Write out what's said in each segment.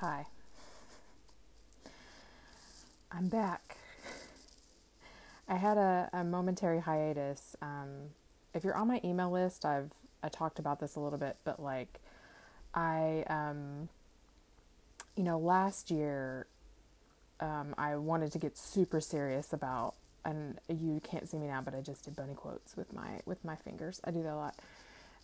Hi. I'm back. I had a, a momentary hiatus. Um, if you're on my email list, I've I talked about this a little bit, but like I um, you know, last year um, I wanted to get super serious about and you can't see me now, but I just did bunny quotes with my with my fingers. I do that a lot.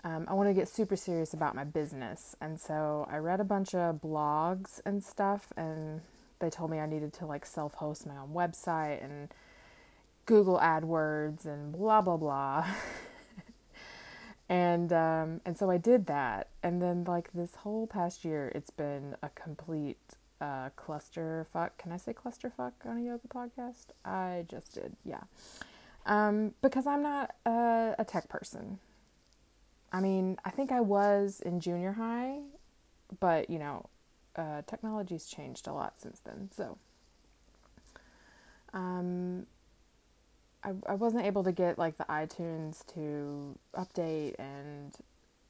Um, I want to get super serious about my business, and so I read a bunch of blogs and stuff, and they told me I needed to like self-host my own website and Google AdWords and blah blah blah. and um, and so I did that, and then like this whole past year, it's been a complete uh, clusterfuck. Can I say clusterfuck on a yoga podcast? I just did, yeah. Um, because I'm not a, a tech person. I mean, I think I was in junior high, but you know, uh, technology's changed a lot since then. So, um, I I wasn't able to get like the iTunes to update, and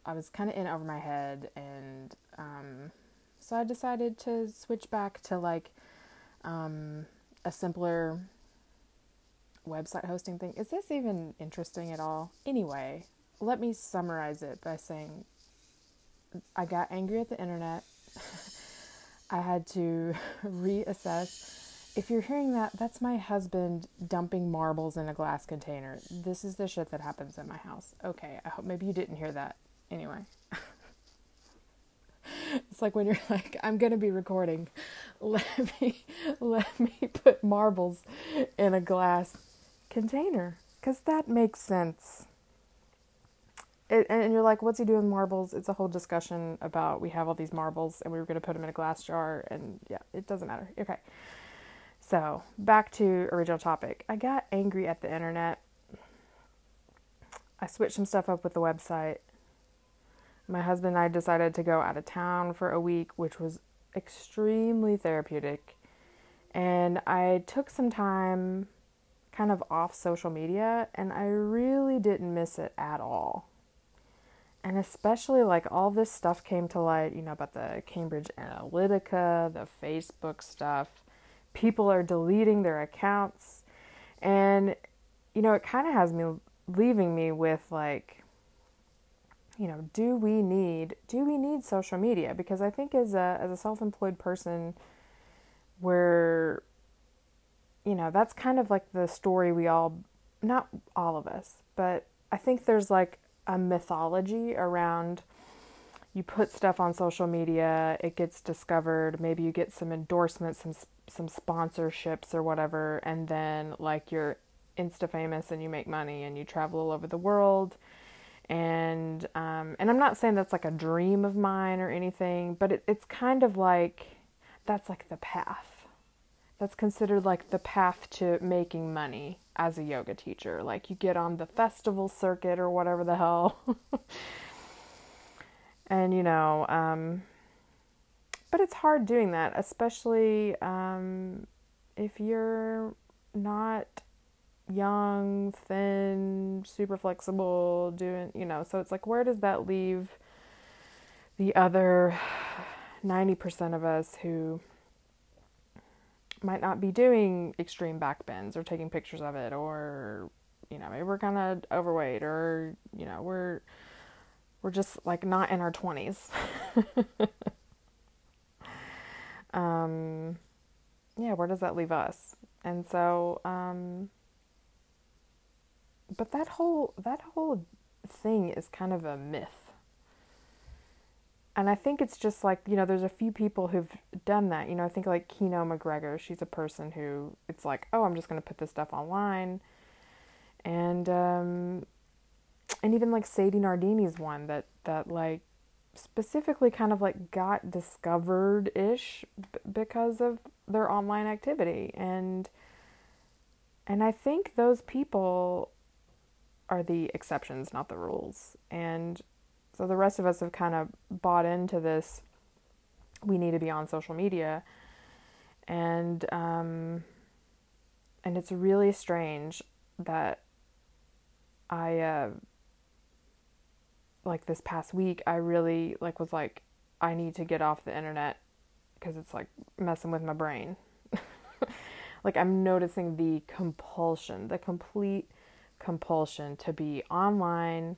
I was kind of in over my head, and um, so I decided to switch back to like um, a simpler website hosting thing. Is this even interesting at all? Anyway, let me summarize it by saying I got angry at the internet. I had to reassess. If you're hearing that, that's my husband dumping marbles in a glass container. This is the shit that happens in my house. Okay, I hope maybe you didn't hear that. Anyway. it's like when you're like, I'm gonna be recording. Let me let me put marbles in a glass container. Cause that makes sense. It, and you're like, what's he doing with marbles? It's a whole discussion about we have all these marbles and we were going to put them in a glass jar, and yeah, it doesn't matter. Okay. So, back to original topic. I got angry at the internet. I switched some stuff up with the website. My husband and I decided to go out of town for a week, which was extremely therapeutic. And I took some time kind of off social media, and I really didn't miss it at all and especially like all this stuff came to light, you know, about the Cambridge Analytica, the Facebook stuff. People are deleting their accounts. And, you know, it kind of has me leaving me with like, you know, do we need do we need social media? Because I think as a as a self-employed person, we're you know, that's kind of like the story we all not all of us, but I think there's like a mythology around you put stuff on social media, it gets discovered, maybe you get some endorsements, some some sponsorships or whatever, and then like you're insta famous and you make money and you travel all over the world. And um, and I'm not saying that's like a dream of mine or anything, but it, it's kind of like that's like the path. That's considered like the path to making money as a yoga teacher. Like you get on the festival circuit or whatever the hell. and you know, um, but it's hard doing that, especially um, if you're not young, thin, super flexible, doing, you know, so it's like, where does that leave the other 90% of us who might not be doing extreme back bends or taking pictures of it or you know maybe we're kind of overweight or you know we're we're just like not in our 20s um yeah where does that leave us? And so um but that whole that whole thing is kind of a myth and I think it's just like, you know, there's a few people who've done that. You know, I think like Kino MacGregor, she's a person who it's like, oh, I'm just going to put this stuff online. And, um, and even like Sadie Nardini's one that, that like specifically kind of like got discovered ish b- because of their online activity. And, and I think those people are the exceptions, not the rules. And so the rest of us have kind of bought into this. We need to be on social media, and um, and it's really strange that I uh, like this past week I really like was like I need to get off the internet because it's like messing with my brain. like I'm noticing the compulsion, the complete compulsion to be online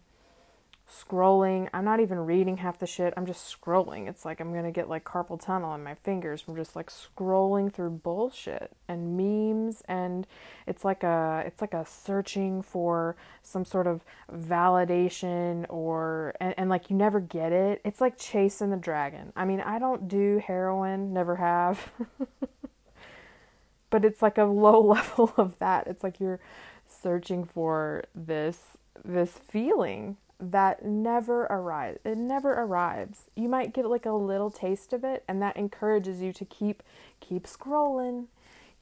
scrolling. I'm not even reading half the shit. I'm just scrolling. It's like I'm going to get like carpal tunnel in my fingers from just like scrolling through bullshit and memes and it's like a it's like a searching for some sort of validation or and, and like you never get it. It's like chasing the dragon. I mean, I don't do heroin, never have. but it's like a low level of that. It's like you're searching for this this feeling that never arrives. It never arrives. You might get like a little taste of it and that encourages you to keep keep scrolling,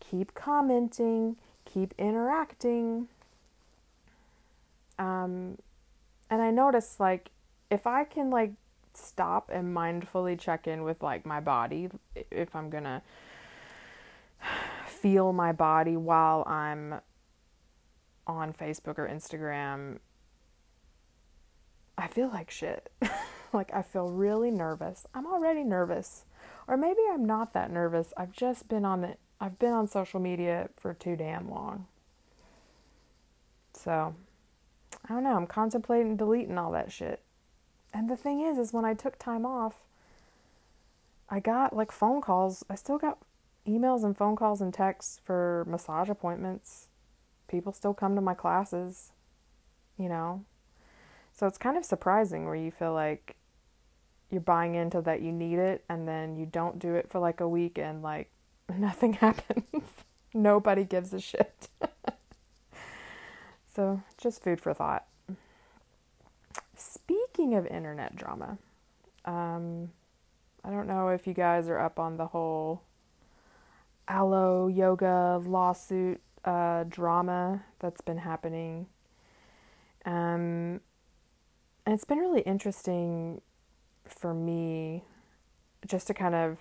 keep commenting, keep interacting. Um and I notice like if I can like stop and mindfully check in with like my body if I'm going to feel my body while I'm on Facebook or Instagram I feel like shit. like I feel really nervous. I'm already nervous. Or maybe I'm not that nervous. I've just been on the I've been on social media for too damn long. So, I don't know. I'm contemplating deleting all that shit. And the thing is is when I took time off, I got like phone calls. I still got emails and phone calls and texts for massage appointments. People still come to my classes, you know. So it's kind of surprising where you feel like you're buying into that you need it and then you don't do it for like a week and like nothing happens. Nobody gives a shit. so just food for thought. Speaking of internet drama, um, I don't know if you guys are up on the whole Alo yoga lawsuit uh, drama that's been happening. Um, and it's been really interesting for me just to kind of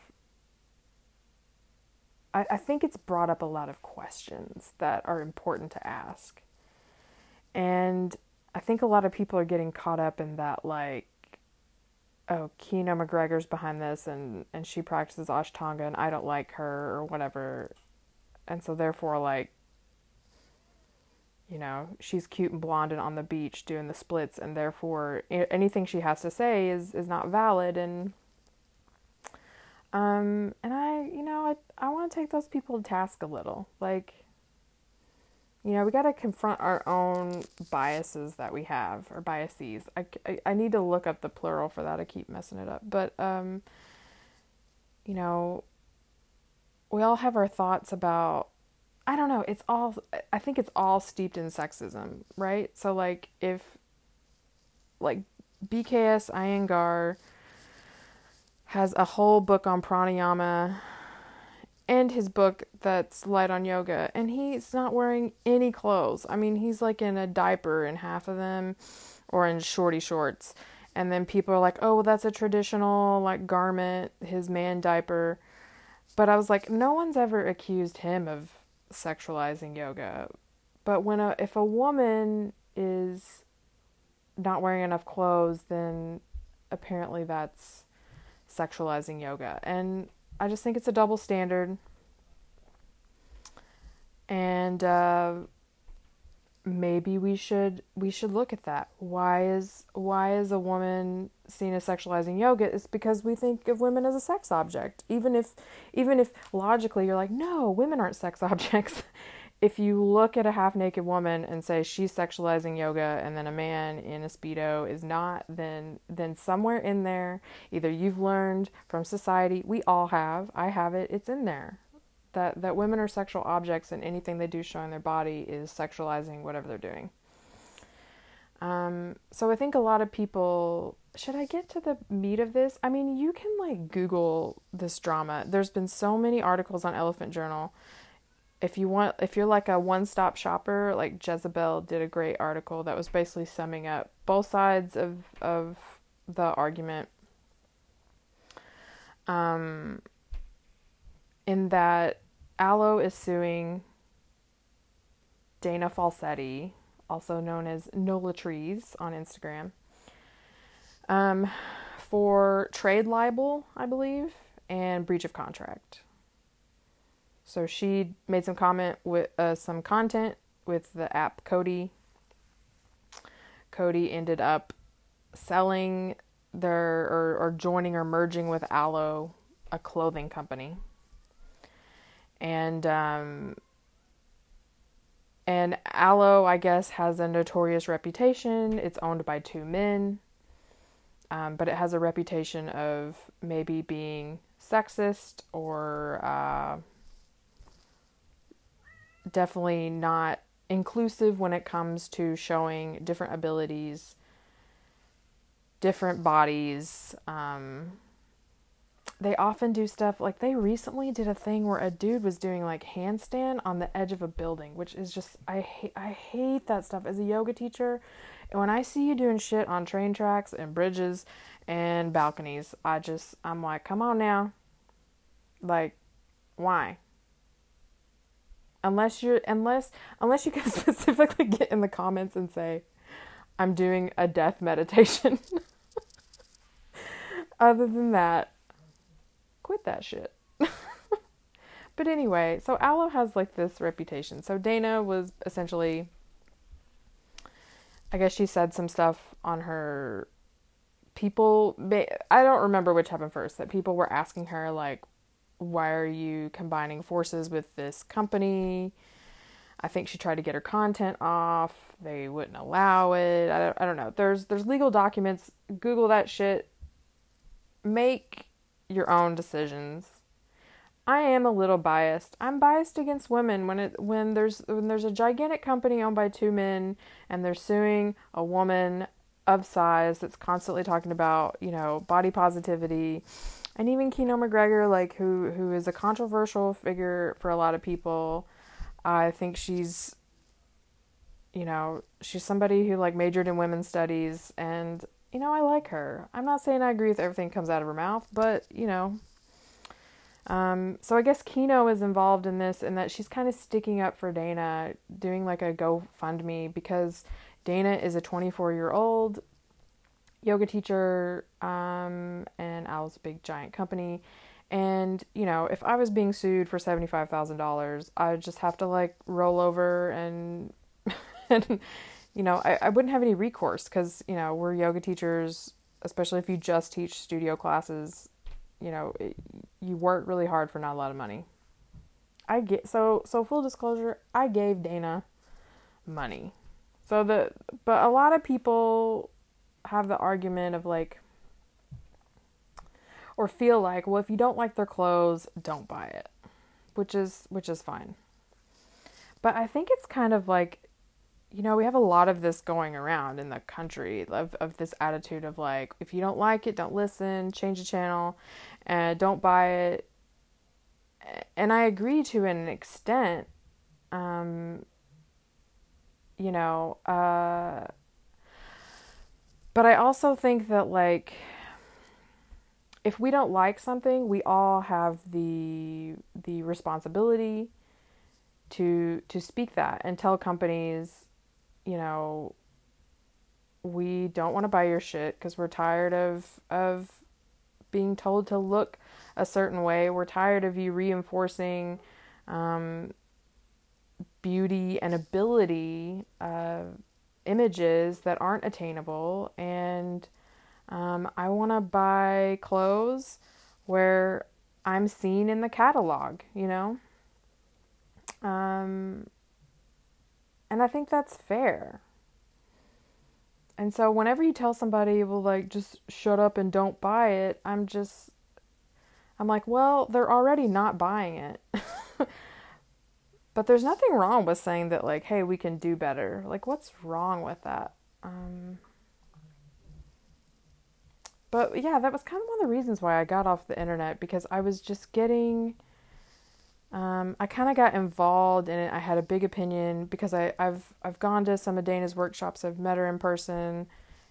I, I think it's brought up a lot of questions that are important to ask. And I think a lot of people are getting caught up in that like oh, Kino MacGregor's behind this and, and she practices Ashtanga and I don't like her or whatever. And so therefore like you know, she's cute and blonde and on the beach doing the splits, and therefore anything she has to say is is not valid. And um, and I, you know, I I want to take those people to task a little, like. You know, we got to confront our own biases that we have, or biases. I, I, I need to look up the plural for that. I keep messing it up. But, um, you know, we all have our thoughts about I don't know, it's all I think it's all steeped in sexism, right? So like if like BKS Iyengar has a whole book on pranayama and his book that's light on yoga and he's not wearing any clothes. I mean, he's like in a diaper in half of them or in shorty shorts. And then people are like, "Oh, well, that's a traditional like garment, his man diaper." But I was like, no one's ever accused him of sexualizing yoga. But when a if a woman is not wearing enough clothes, then apparently that's sexualizing yoga. And I just think it's a double standard. And uh, maybe we should we should look at that. Why is why is a woman seen as sexualizing yoga? It's because we think of women as a sex object. Even if even if logically you're like, no, women aren't sex objects. if you look at a half naked woman and say she's sexualizing yoga and then a man in a speedo is not, then then somewhere in there, either you've learned from society, we all have, I have it, it's in there that that women are sexual objects and anything they do showing their body is sexualizing whatever they're doing. Um, so I think a lot of people should I get to the meat of this? I mean, you can like Google this drama. There's been so many articles on Elephant Journal. If you want, if you're like a one-stop shopper, like Jezebel did a great article that was basically summing up both sides of of the argument. Um, in that Alo is suing Dana Falsetti, also known as Nola Trees on Instagram, um, for trade libel, I believe. and breach of contract. So she made some comment with uh, some content with the app Cody. Cody ended up selling their or, or joining or merging with Alo, a clothing company. And um, and Alo, I guess, has a notorious reputation. It's owned by two men, um, but it has a reputation of maybe being sexist or uh, definitely not inclusive when it comes to showing different abilities, different bodies. Um, they often do stuff like they recently did a thing where a dude was doing like handstand on the edge of a building, which is just I hate I hate that stuff as a yoga teacher. And when I see you doing shit on train tracks and bridges and balconies, I just I'm like, "Come on now." Like why? Unless you're unless unless you can specifically get in the comments and say, "I'm doing a death meditation." Other than that, quit that shit. but anyway, so Alo has like this reputation. So Dana was essentially, I guess she said some stuff on her. People, I don't remember which happened first. That people were asking her like, "Why are you combining forces with this company?" I think she tried to get her content off. They wouldn't allow it. I don't, I don't know. There's there's legal documents. Google that shit. Make your own decisions. I am a little biased. I'm biased against women when it when there's when there's a gigantic company owned by two men and they're suing a woman of size that's constantly talking about, you know, body positivity. And even Kino MacGregor, like who who is a controversial figure for a lot of people. I think she's you know, she's somebody who like majored in women's studies and you know, I like her. I'm not saying I agree with everything that comes out of her mouth, but, you know. Um, so I guess Kino is involved in this and that she's kind of sticking up for Dana, doing like a GoFundMe because Dana is a 24 year old yoga teacher um, and Alo's a big giant company. And, you know, if I was being sued for $75,000, I'd just have to like roll over and, and you know, I, I wouldn't have any recourse because, you know, we're yoga teachers, especially if you just teach studio classes, you know, it, you work really hard for not a lot of money. I get so so full disclosure, I gave Dana money. So the but a lot of people have the argument of like or feel like, well if you don't like their clothes, don't buy it. Which is which is fine. But I think it's kind of like you know, we have a lot of this going around in the country of, of this attitude of like, if you don't like it, don't listen, change the channel, and don't buy it. And I agree to an extent. Um, you know, uh, but I also think that like, if we don't like something, we all have the the responsibility to to speak that and tell companies you know, we don't want to buy your shit because we're tired of of being told to look a certain way. We're tired of you reinforcing um, beauty and ability uh, images that aren't attainable, and um, I want to buy clothes where I'm seen in the catalog. You know. Um, and I think that's fair. And so whenever you tell somebody, well, like, just shut up and don't buy it, I'm just, I'm like, well, they're already not buying it. but there's nothing wrong with saying that, like, hey, we can do better. Like, what's wrong with that? Um, but yeah, that was kind of one of the reasons why I got off the internet because I was just getting um, I kind of got involved in it. I had a big opinion because I, I've I've gone to some of Dana's workshops. I've met her in person.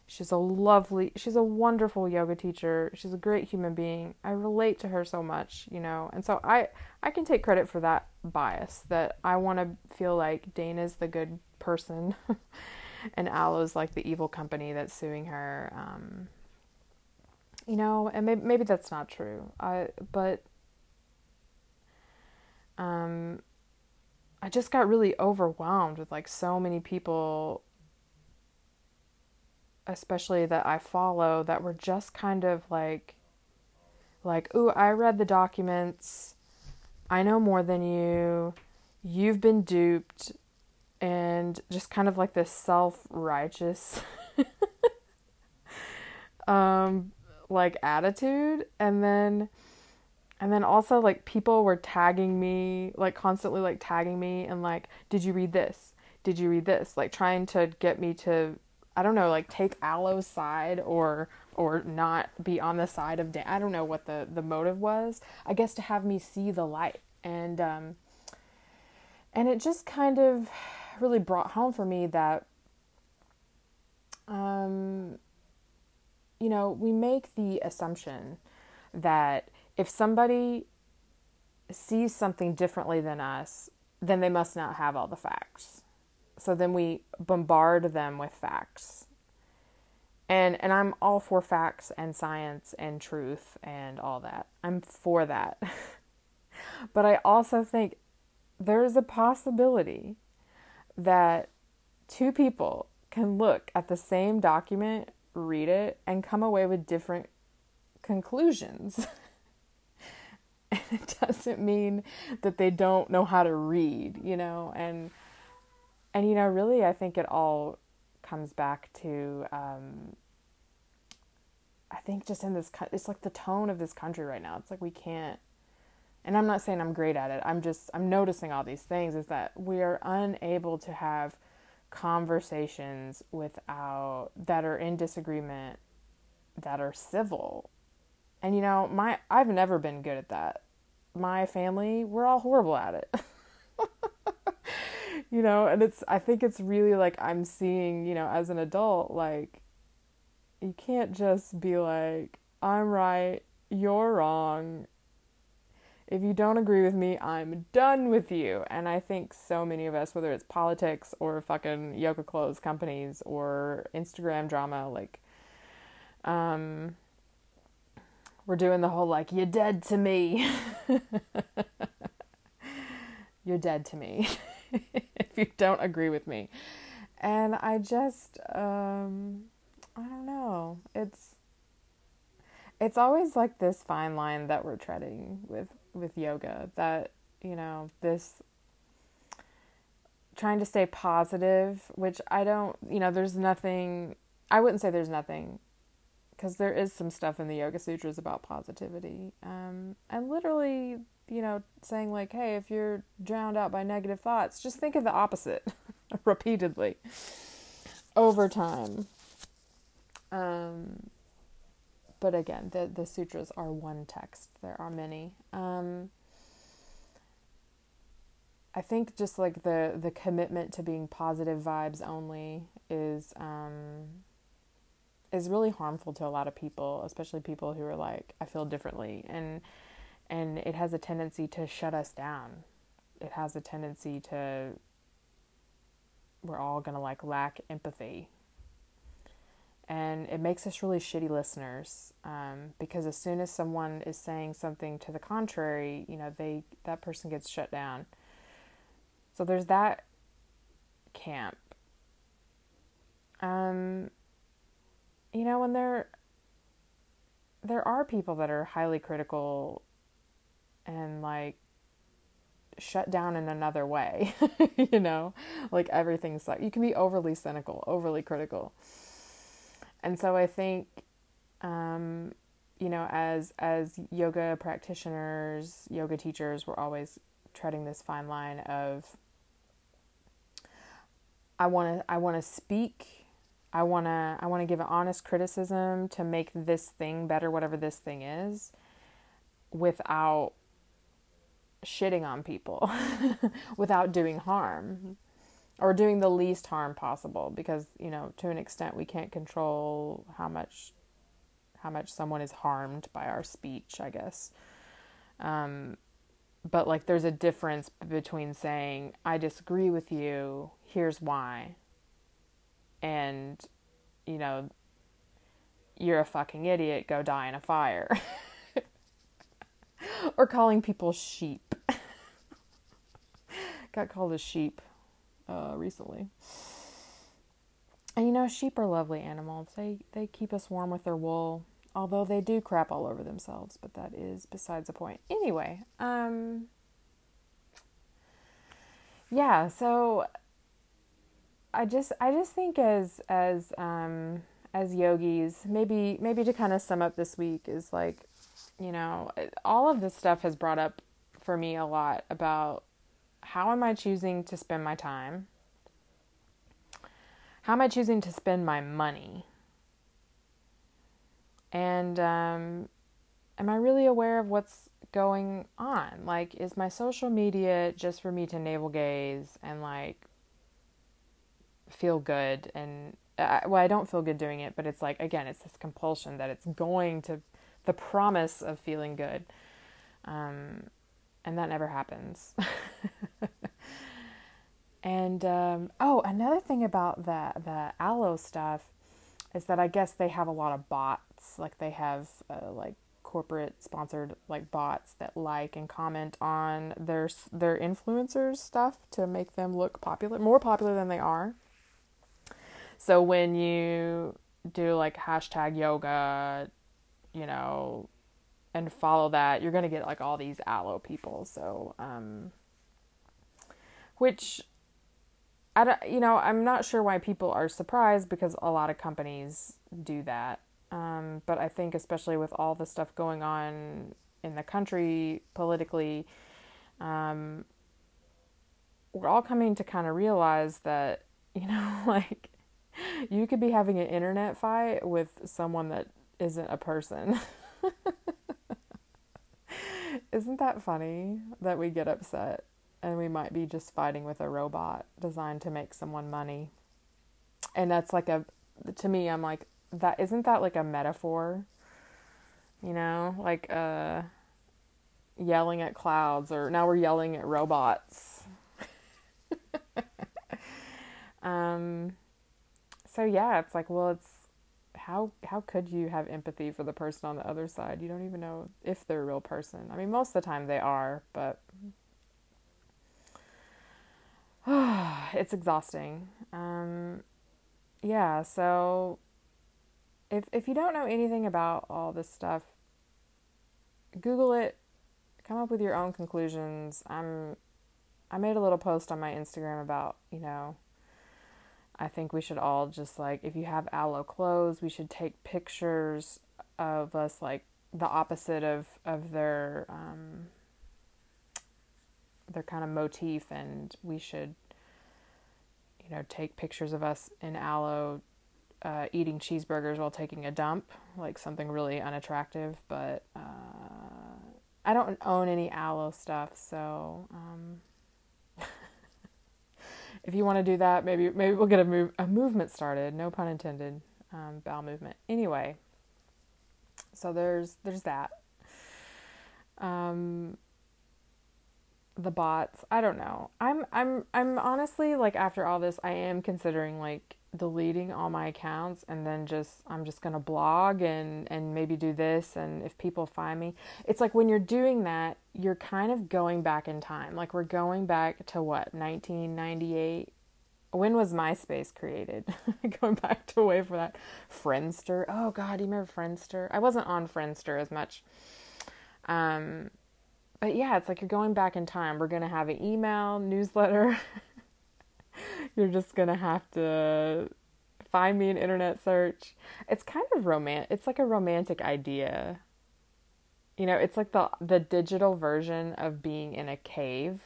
She's a lovely, she's a wonderful yoga teacher. She's a great human being. I relate to her so much, you know, and so I I can take credit for that bias that I want to feel like Dana's the good person, and Alo's like the evil company that's suing her. Um, you know, and maybe, maybe that's not true. I but um I just got really overwhelmed with like so many people especially that I follow that were just kind of like like, "Ooh, I read the documents. I know more than you. You've been duped." And just kind of like this self-righteous um like attitude and then and then also like people were tagging me like constantly like tagging me and like did you read this did you read this like trying to get me to i don't know like take Alo's side or or not be on the side of Dan. i don't know what the the motive was i guess to have me see the light and um and it just kind of really brought home for me that um you know, we make the assumption that if somebody sees something differently than us, then they must not have all the facts. So then we bombard them with facts. And and I'm all for facts and science and truth and all that. I'm for that. but I also think there's a possibility that two people can look at the same document read it and come away with different conclusions. and it doesn't mean that they don't know how to read, you know, and and you know, really I think it all comes back to um, I think just in this it's like the tone of this country right now. It's like we can't and I'm not saying I'm great at it. I'm just I'm noticing all these things is that we are unable to have conversations without that are in disagreement that are civil. And you know, my I've never been good at that. My family, we're all horrible at it. you know, and it's I think it's really like I'm seeing, you know, as an adult like you can't just be like I'm right, you're wrong, if you don't agree with me, I'm done with you. And I think so many of us, whether it's politics or fucking yoga clothes companies or Instagram drama, like, um, we're doing the whole like, you're dead to me. you're dead to me if you don't agree with me. And I just, um, I don't know. It's, it's always like this fine line that we're treading with with yoga that you know this trying to stay positive which i don't you know there's nothing i wouldn't say there's nothing because there is some stuff in the yoga sutras about positivity um, and literally you know saying like hey if you're drowned out by negative thoughts just think of the opposite repeatedly over time um, but again, the, the sutras are one text. There are many. Um, I think just like the the commitment to being positive vibes only is um, is really harmful to a lot of people, especially people who are like I feel differently, and and it has a tendency to shut us down. It has a tendency to we're all gonna like lack empathy. And it makes us really shitty listeners um, because as soon as someone is saying something to the contrary you know they that person gets shut down. So there's that camp. Um you know when there there are people that are highly critical and like shut down in another way you know? Like everything's like you can be overly cynical overly critical. And so I think, um, you know, as as yoga practitioners, yoga teachers, we're always treading this fine line of I want to I want to speak I want to I want to give an honest criticism to make this thing better whatever this thing is without shitting on people without doing harm or doing the least harm possible because you know to an extent we can't control how much how much someone is harmed by our speech i guess. Um, but like there's a difference between saying i disagree with you here's why and you know you're a fucking idiot, go die in a fire. or calling people sheep. Got called a sheep uh, recently. And you know, sheep are lovely animals. They they keep us warm with their wool, although they do crap all over themselves, but that is besides the point. Anyway, um yeah, so I just I just think as as um as yogis, maybe maybe to kind of sum up this week is like, you know, all of this stuff has brought up for me a lot about how am I choosing to spend my time? How am I choosing to spend my money? And um, am I really aware of what's going on? Like, is my social media just for me to navel gaze and like feel good? And uh, well, I don't feel good doing it, but it's like, again, it's this compulsion that it's going to the promise of feeling good. Um, and that never happens. and um, oh, another thing about the the Alo stuff is that I guess they have a lot of bots. Like they have uh, like corporate sponsored like bots that like and comment on their their influencers stuff to make them look popular, more popular than they are. So when you do like hashtag yoga, you know, and follow that, you're going to get like all these Alo people. So, um, which I don't, you know, I'm not sure why people are surprised because a lot of companies do that. Um, but I think, especially with all the stuff going on in the country politically, um, we're all coming to kind of realize that, you know, like you could be having an internet fight with someone that isn't a person. Isn't that funny that we get upset and we might be just fighting with a robot designed to make someone money? And that's like a, to me, I'm like, that isn't that like a metaphor? You know, like uh, yelling at clouds, or now we're yelling at robots. um, so yeah, it's like, well, it's how how could you have empathy for the person on the other side? You don't even know if they're a real person. I mean, most of the time they are, but it's exhausting. Um, yeah, so if if you don't know anything about all this stuff, Google it, come up with your own conclusions. I'm I made a little post on my Instagram about, you know, I think we should all just like, if you have Alo clothes, we should take pictures of us like the opposite of of their um, their kind of motif, and we should you know take pictures of us in Alo uh, eating cheeseburgers while taking a dump, like something really unattractive. But uh, I don't own any Alo stuff, so. Um, if you want to do that, maybe maybe we'll get a move a movement started. No pun intended. Um, bowel movement. Anyway, so there's there's that. Um, the bots. I don't know. I'm I'm I'm honestly like after all this, I am considering like deleting all my accounts and then just I'm just going to blog and and maybe do this and if people find me. It's like when you're doing that you're kind of going back in time. Like we're going back to what 1998 when was MySpace created? Going back to way for that. Friendster. Oh god do you remember Friendster? I wasn't on Friendster as much. Um but yeah it's like you're going back in time. We're going to have an email newsletter You're just gonna have to find me an internet search. It's kind of romantic. It's like a romantic idea. You know, it's like the the digital version of being in a cave.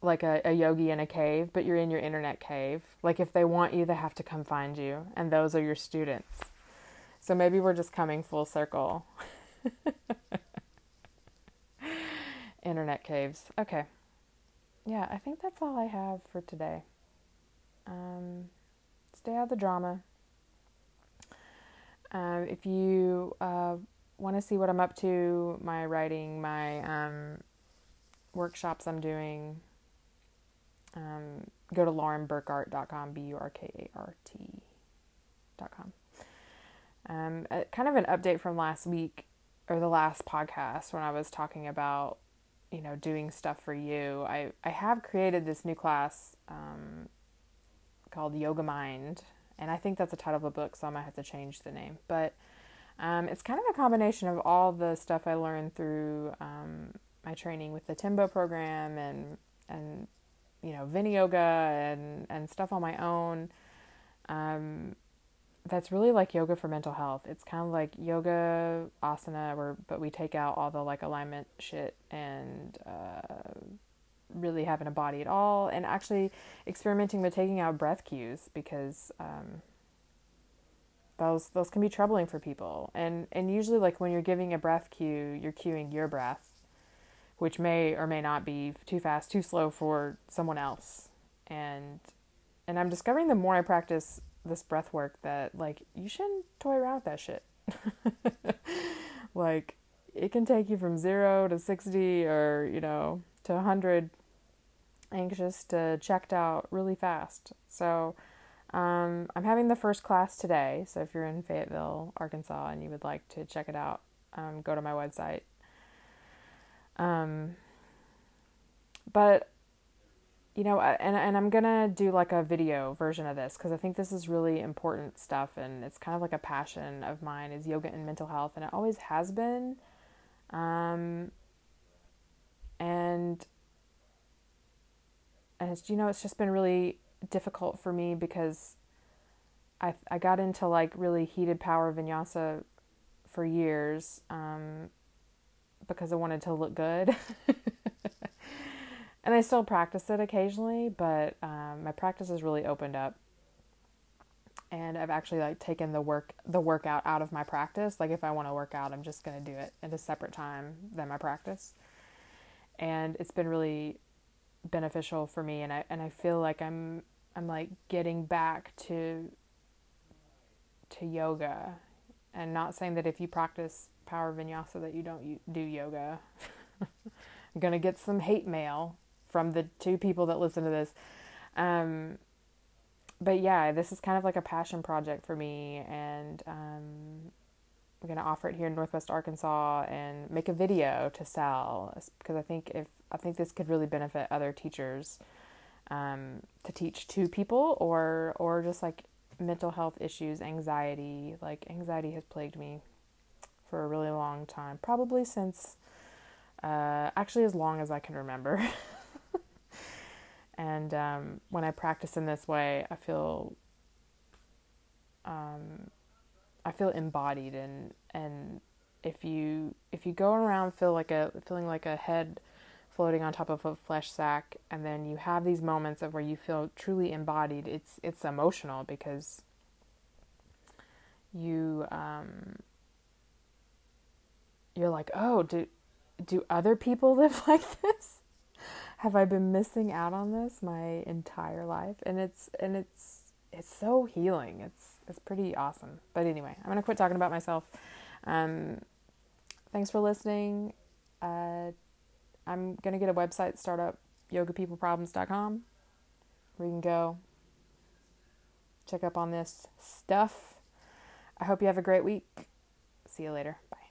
Like a, a yogi in a cave, but you're in your internet cave. Like if they want you, they have to come find you, and those are your students. So maybe we're just coming full circle. internet caves. Okay yeah, I think that's all I have for today. Um, stay out of the drama. Uh, if you uh, want to see what I'm up to, my writing, my um, workshops I'm doing, um, go to laurenburkart.com, B U R K A R T.com. Um, kind of an update from last week or the last podcast when I was talking about, you know, doing stuff for you. I, I have created this new class um, called Yoga Mind, and I think that's the title of a book, so I might have to change the name. But um, it's kind of a combination of all the stuff I learned through um, my training with the Timbo program and and you know Vini yoga and and stuff on my own. Um, that's really like yoga for mental health. It's kind of like yoga asana, where but we take out all the like alignment shit and uh, really having a body at all, and actually experimenting with taking out breath cues because um, those those can be troubling for people. And and usually like when you're giving a breath cue, you're cueing your breath, which may or may not be too fast, too slow for someone else. And and I'm discovering the more I practice this breath work that like you shouldn't toy around with that shit. like it can take you from 0 to 60 or, you know, to 100 anxious to checked out really fast. So um, I'm having the first class today, so if you're in Fayetteville, Arkansas, and you would like to check it out, um, go to my website. Um, but you know, and and I'm gonna do like a video version of this because I think this is really important stuff, and it's kind of like a passion of mine is yoga and mental health, and it always has been. Um, and and you know it's just been really difficult for me because I I got into like really heated power vinyasa for years um, because I wanted to look good. and I still practice it occasionally, but um, my practice has really opened up. And I've actually like taken the work the workout out of my practice. Like if I want to work out, I'm just to do it at a separate time than my practice. And it's been really beneficial for me and I and I feel like I'm I'm like getting back to to yoga and not saying that if you practice power vinyasa that you don't do yoga. I'm to get some hate mail from the two people that listen to this. Um, but yeah, this is kind of like a passion project for me and um, I'm to offer it here in Northwest Arkansas and make a video to sell because I think if I think this could really benefit other teachers um, to teach to people or or just like mental health issues, anxiety. Like anxiety has plagued me for a really long time, probably since uh, actually as long as I can remember. and um, when I practice in this way, I feel um, I feel embodied and and if you if you go around feel like a feeling like a head floating on top of a flesh sack and then you have these moments of where you feel truly embodied it's it's emotional because you um you're like oh do do other people live like this have i been missing out on this my entire life and it's and it's it's so healing it's it's pretty awesome but anyway i'm gonna quit talking about myself um thanks for listening uh I'm to get a website start up, yogapeopleproblems.com, where you can go check up on this stuff. I hope you have a great week. See you later. Bye.